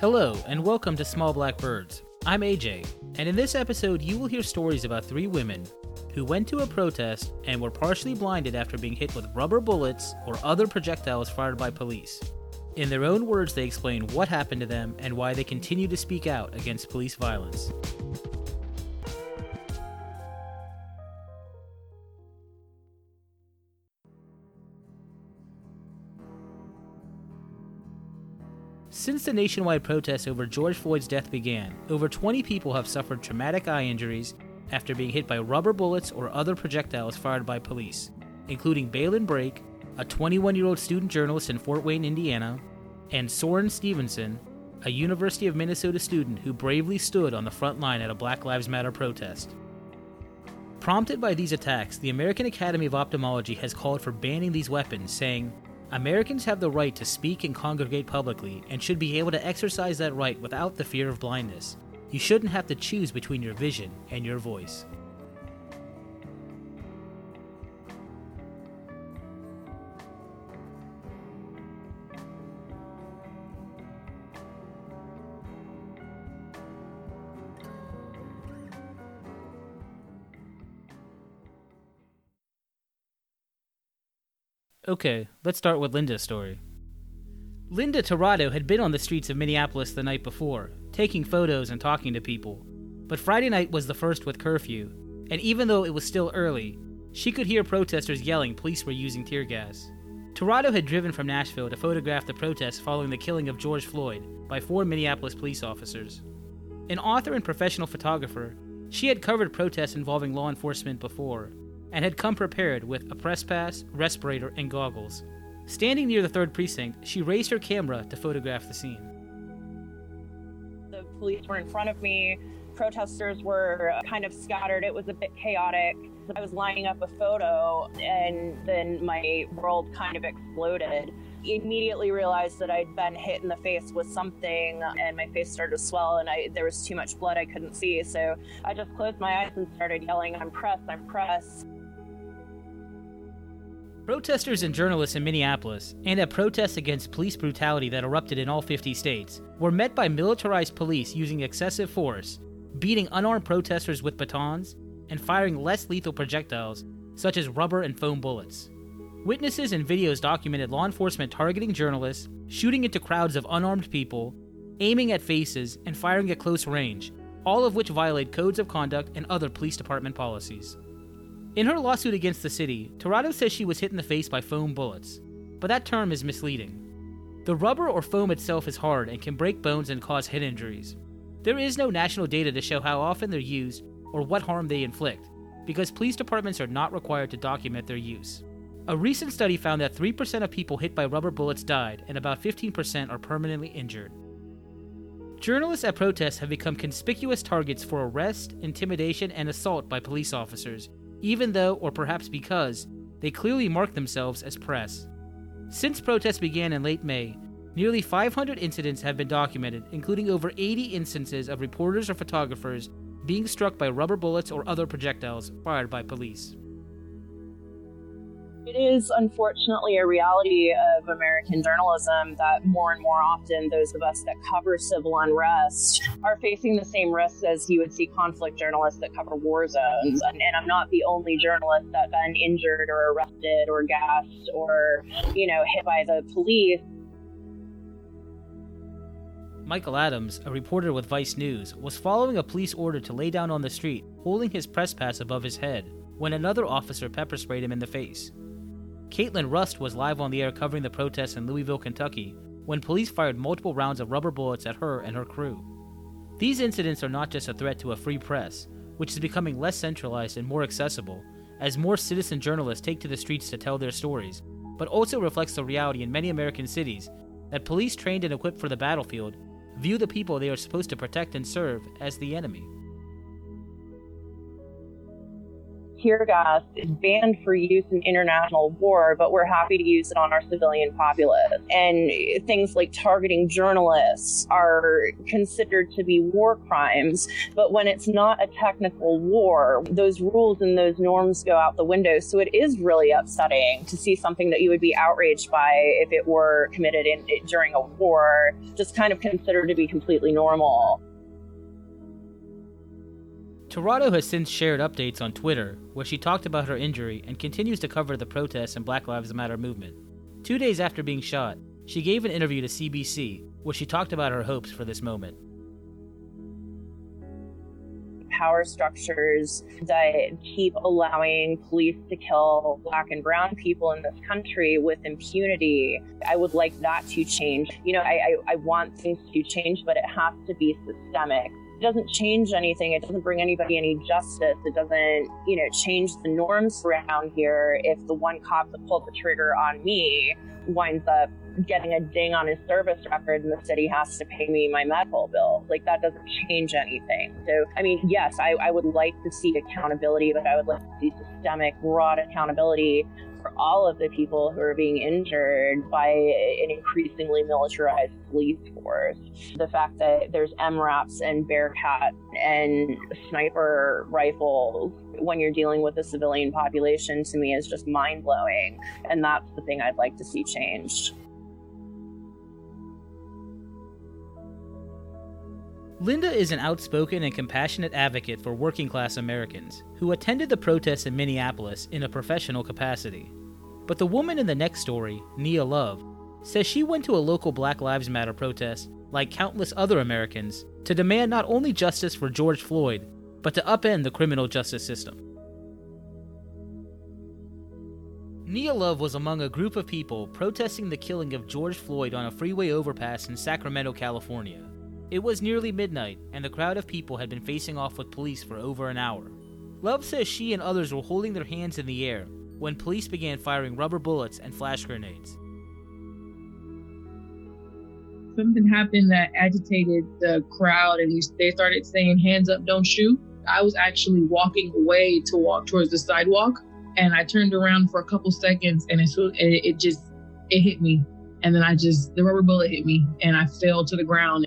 Hello, and welcome to Small Black Birds. I'm AJ, and in this episode, you will hear stories about three women who went to a protest and were partially blinded after being hit with rubber bullets or other projectiles fired by police. In their own words, they explain what happened to them and why they continue to speak out against police violence. Since the nationwide protests over George Floyd's death began, over 20 people have suffered traumatic eye injuries after being hit by rubber bullets or other projectiles fired by police, including Balin Brake, a 21 year old student journalist in Fort Wayne, Indiana, and Soren Stevenson, a University of Minnesota student who bravely stood on the front line at a Black Lives Matter protest. Prompted by these attacks, the American Academy of Ophthalmology has called for banning these weapons, saying, Americans have the right to speak and congregate publicly and should be able to exercise that right without the fear of blindness. You shouldn't have to choose between your vision and your voice. Okay, let's start with Linda's story. Linda Tirado had been on the streets of Minneapolis the night before, taking photos and talking to people. But Friday night was the first with curfew, and even though it was still early, she could hear protesters yelling police were using tear gas. Tirado had driven from Nashville to photograph the protests following the killing of George Floyd by four Minneapolis police officers. An author and professional photographer, she had covered protests involving law enforcement before, and had come prepared with a press pass, respirator, and goggles. Standing near the third precinct, she raised her camera to photograph the scene. The police were in front of me. Protesters were uh, kind of scattered. It was a bit chaotic. I was lining up a photo, and then my world kind of exploded. Immediately realized that I'd been hit in the face with something, and my face started to swell, and I, there was too much blood I couldn't see. So I just closed my eyes and started yelling, "I'm press! I'm press!" Protesters and journalists in Minneapolis, and at protests against police brutality that erupted in all 50 states, were met by militarized police using excessive force, beating unarmed protesters with batons, and firing less lethal projectiles, such as rubber and foam bullets. Witnesses and videos documented law enforcement targeting journalists, shooting into crowds of unarmed people, aiming at faces, and firing at close range, all of which violate codes of conduct and other police department policies. In her lawsuit against the city, Tirado says she was hit in the face by foam bullets, but that term is misleading. The rubber or foam itself is hard and can break bones and cause head injuries. There is no national data to show how often they're used or what harm they inflict, because police departments are not required to document their use. A recent study found that 3% of people hit by rubber bullets died and about 15% are permanently injured. Journalists at protests have become conspicuous targets for arrest, intimidation, and assault by police officers, even though, or perhaps because, they clearly mark themselves as press. Since protests began in late May, nearly 500 incidents have been documented, including over 80 instances of reporters or photographers being struck by rubber bullets or other projectiles fired by police. It is unfortunately a reality of American journalism that more and more often those of us that cover civil unrest are facing the same risks as you would see conflict journalists that cover war zones. Mm-hmm. And, and I'm not the only journalist that's been injured or arrested or gassed or, you know, hit by the police. Michael Adams, a reporter with Vice News, was following a police order to lay down on the street, holding his press pass above his head, when another officer pepper sprayed him in the face. Kaitlin Rust was live on the air covering the protests in Louisville, Kentucky, when police fired multiple rounds of rubber bullets at her and her crew. These incidents are not just a threat to a free press, which is becoming less centralized and more accessible, as more citizen journalists take to the streets to tell their stories, but also reflects the reality in many American cities that police trained and equipped for the battlefield view the people they are supposed to protect and serve as the enemy. Tear gas is banned for use in international war, but we're happy to use it on our civilian populace. And things like targeting journalists are considered to be war crimes. But when it's not a technical war, those rules and those norms go out the window. So it is really upsetting to see something that you would be outraged by if it were committed in, during a war, just kind of considered to be completely normal. Tirado has since shared updates on Twitter where she talked about her injury and continues to cover the protests and Black Lives Matter movement. Two days after being shot, she gave an interview to CBC where she talked about her hopes for this moment. Power structures that keep allowing police to kill black and brown people in this country with impunity. I would like that to change. You know, I, I, I want things to change, but it has to be systemic it doesn't change anything. It doesn't bring anybody any justice. It doesn't, you know, change the norms around here if the one cop that pulled the trigger on me winds up getting a ding on his service record and the city has to pay me my medical bill. Like that doesn't change anything. So, I mean, yes, I, I would like to see accountability, but I would like to see systemic, broad accountability for all of the people who are being injured by an increasingly militarized police force. The fact that there's MRAPs and Bearcat and sniper rifles when you're dealing with a civilian population to me is just mind blowing. And that's the thing I'd like to see changed. Linda is an outspoken and compassionate advocate for working class Americans who attended the protests in Minneapolis in a professional capacity. But the woman in the next story, Nia Love, says she went to a local Black Lives Matter protest, like countless other Americans, to demand not only justice for George Floyd, but to upend the criminal justice system. Nia Love was among a group of people protesting the killing of George Floyd on a freeway overpass in Sacramento, California. It was nearly midnight, and the crowd of people had been facing off with police for over an hour. Love says she and others were holding their hands in the air when police began firing rubber bullets and flash grenades. Something happened that agitated the crowd, and they started saying, Hands up, don't shoot. I was actually walking away to walk towards the sidewalk, and I turned around for a couple seconds, and it, it just it hit me. And then I just, the rubber bullet hit me, and I fell to the ground.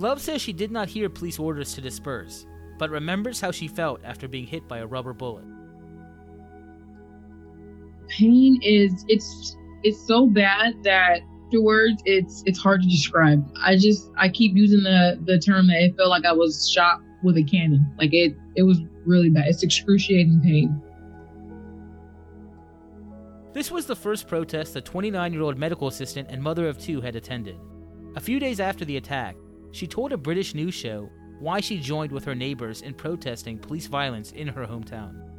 Love says she did not hear police orders to disperse, but remembers how she felt after being hit by a rubber bullet. Pain is it's it's so bad that afterwards it's it's hard to describe. I just I keep using the the term that it felt like I was shot with a cannon. Like it it was really bad. It's excruciating pain. This was the first protest the 29 year old medical assistant and mother of two had attended. A few days after the attack, she told a British news show why she joined with her neighbors in protesting police violence in her hometown.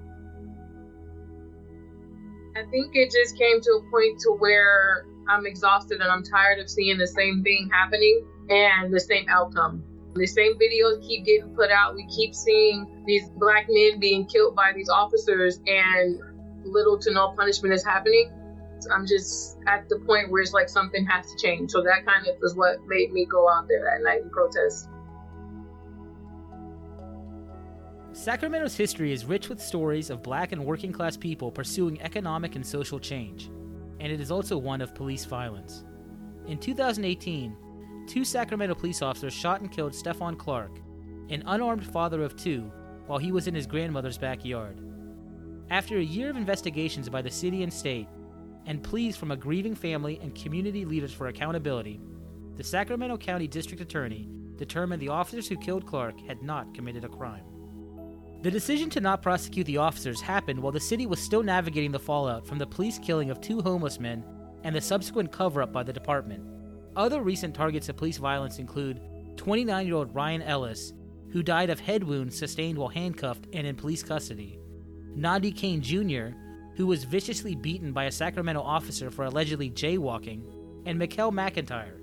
I think it just came to a point to where I'm exhausted and I'm tired of seeing the same thing happening and the same outcome. The same videos keep getting put out. We keep seeing these black men being killed by these officers and little to no punishment is happening. I'm just at the point where it's like something has to change. So that kind of is what made me go out there that night and protest. Sacramento's history is rich with stories of black and working class people pursuing economic and social change, and it is also one of police violence. In 2018, two Sacramento police officers shot and killed Stephon Clark, an unarmed father of two, while he was in his grandmother's backyard. After a year of investigations by the city and state, and pleas from a grieving family and community leaders for accountability, the Sacramento County District Attorney determined the officers who killed Clark had not committed a crime. The decision to not prosecute the officers happened while the city was still navigating the fallout from the police killing of two homeless men and the subsequent cover up by the department. Other recent targets of police violence include 29 year old Ryan Ellis, who died of head wounds sustained while handcuffed and in police custody, Nandi Cain Jr., who was viciously beaten by a Sacramento officer for allegedly jaywalking, and Mikel McIntyre,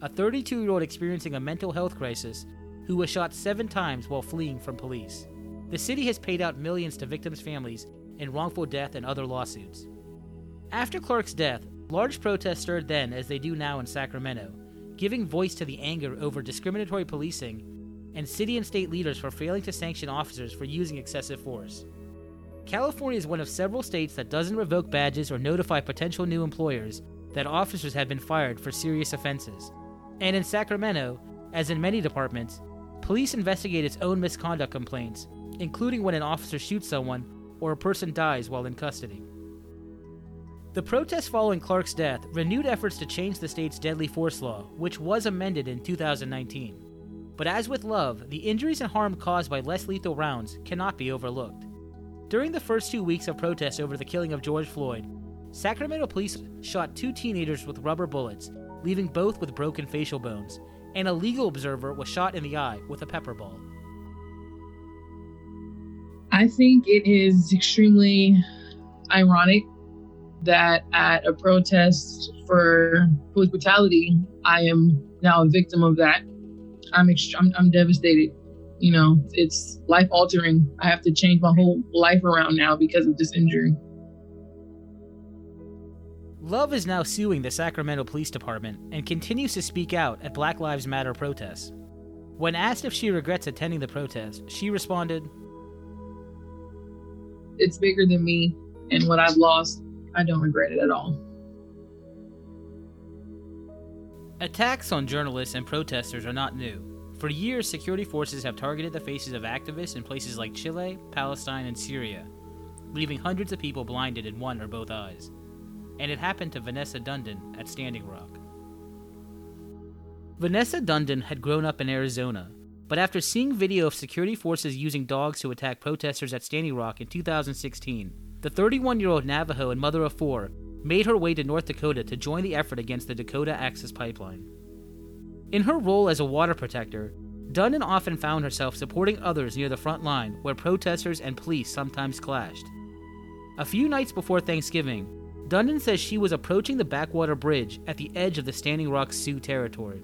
a 32 year old experiencing a mental health crisis who was shot seven times while fleeing from police. The city has paid out millions to victims' families in wrongful death and other lawsuits. After Clark's death, large protests stirred then as they do now in Sacramento, giving voice to the anger over discriminatory policing and city and state leaders for failing to sanction officers for using excessive force. California is one of several states that doesn't revoke badges or notify potential new employers that officers have been fired for serious offenses. And in Sacramento, as in many departments, police investigate its own misconduct complaints, including when an officer shoots someone or a person dies while in custody. The protests following Clark's death renewed efforts to change the state's deadly force law, which was amended in 2019. But as with love, the injuries and harm caused by less lethal rounds cannot be overlooked. During the first two weeks of protests over the killing of George Floyd, Sacramento police shot two teenagers with rubber bullets, leaving both with broken facial bones, and a legal observer was shot in the eye with a pepper ball. I think it is extremely ironic that at a protest for police brutality, I am now a victim of that. I'm, ext- I'm, I'm devastated. You know, it's life altering. I have to change my whole life around now because of this injury. Love is now suing the Sacramento Police Department and continues to speak out at Black Lives Matter protests. When asked if she regrets attending the protest, she responded, It's bigger than me and what I've lost. I don't regret it at all. Attacks on journalists and protesters are not new. For years, security forces have targeted the faces of activists in places like Chile, Palestine, and Syria, leaving hundreds of people blinded in one or both eyes. And it happened to Vanessa Dundon at Standing Rock. Vanessa Dundon had grown up in Arizona, but after seeing video of security forces using dogs to attack protesters at Standing Rock in 2016, the 31 year old Navajo and mother of four made her way to North Dakota to join the effort against the Dakota Access Pipeline. In her role as a water protector, Dundon often found herself supporting others near the front line where protesters and police sometimes clashed. A few nights before Thanksgiving, Dundon says she was approaching the backwater bridge at the edge of the Standing Rock Sioux territory.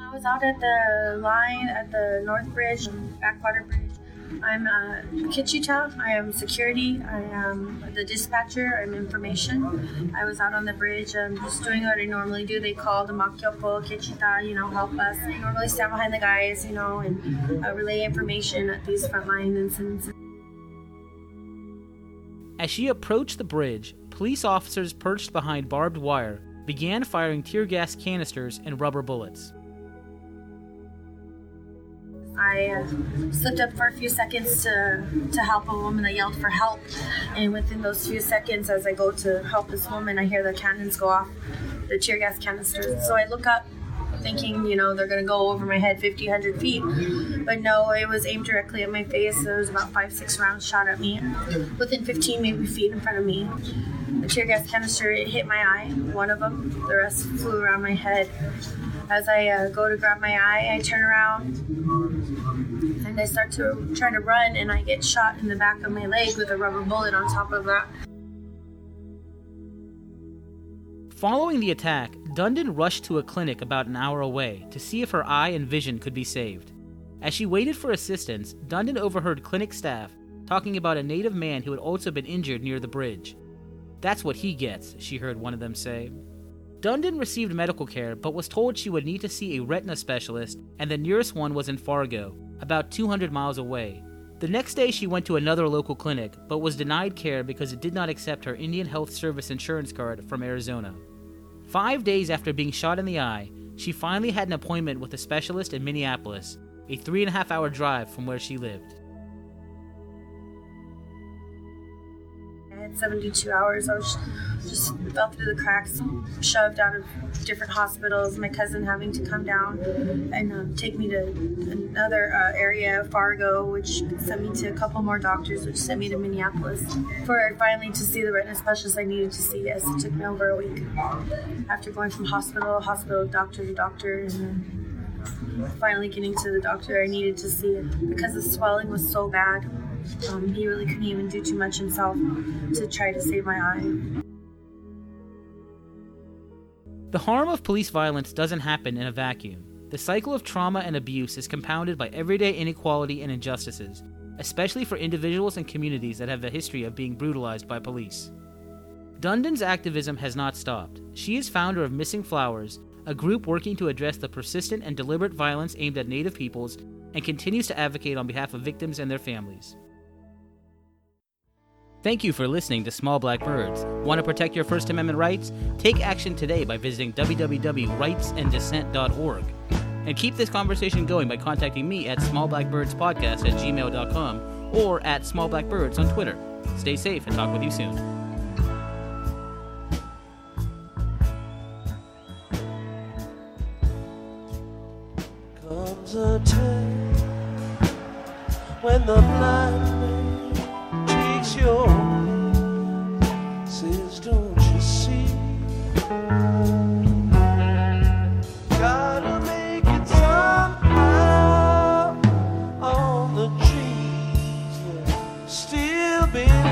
I was out at the line at the North Bridge, backwater bridge. I'm uh, Kichita. I am security. I am the dispatcher. I'm information. I was out on the bridge, um, just doing what I normally do. They called Makyopo, Kichita, you know, help us. I normally stand behind the guys, you know, and uh, relay information at these frontline incidents. As she approached the bridge, police officers perched behind barbed wire began firing tear gas canisters and rubber bullets. I uh, slipped up for a few seconds to, to help a woman that yelled for help. And within those few seconds, as I go to help this woman, I hear the cannons go off, the tear gas canisters. So I look up, thinking, you know, they're going to go over my head 50, 100 feet. But no, it was aimed directly at my face. There was about five, six rounds shot at me within 15, maybe feet in front of me. The tear gas canister, it hit my eye, one of them. The rest flew around my head. As I uh, go to grab my eye, I turn around I start to try to run, and I get shot in the back of my leg with a rubber bullet on top of that. Following the attack, Dundon rushed to a clinic about an hour away to see if her eye and vision could be saved. As she waited for assistance, Dundon overheard clinic staff talking about a native man who had also been injured near the bridge. That's what he gets, she heard one of them say. Dundon received medical care but was told she would need to see a retina specialist, and the nearest one was in Fargo, about 200 miles away. The next day, she went to another local clinic but was denied care because it did not accept her Indian Health Service insurance card from Arizona. Five days after being shot in the eye, she finally had an appointment with a specialist in Minneapolis, a three and a half hour drive from where she lived. I had 72 hours. I was just fell through the cracks, shoved out of different hospitals. My cousin having to come down and um, take me to another uh, area, Fargo, which sent me to a couple more doctors, which sent me to Minneapolis for finally to see the retina specialist I needed to see. Yes, it took me over a week after going from hospital, to hospital, doctor to doctor, and then finally getting to the doctor I needed to see because the swelling was so bad. Um, he really couldn't even do too much himself to try to save my eye. The harm of police violence doesn't happen in a vacuum. The cycle of trauma and abuse is compounded by everyday inequality and injustices, especially for individuals and communities that have a history of being brutalized by police. Dundon's activism has not stopped. She is founder of Missing Flowers, a group working to address the persistent and deliberate violence aimed at Native peoples and continues to advocate on behalf of victims and their families. Thank you for listening to Small Black Birds. Want to protect your First Amendment rights? Take action today by visiting www.rightsanddissent.org. And keep this conversation going by contacting me at smallblackbirdspodcast at gmail.com or at smallblackbirds on Twitter. Stay safe and talk with you soon. Comes a time when the blind takes your still be.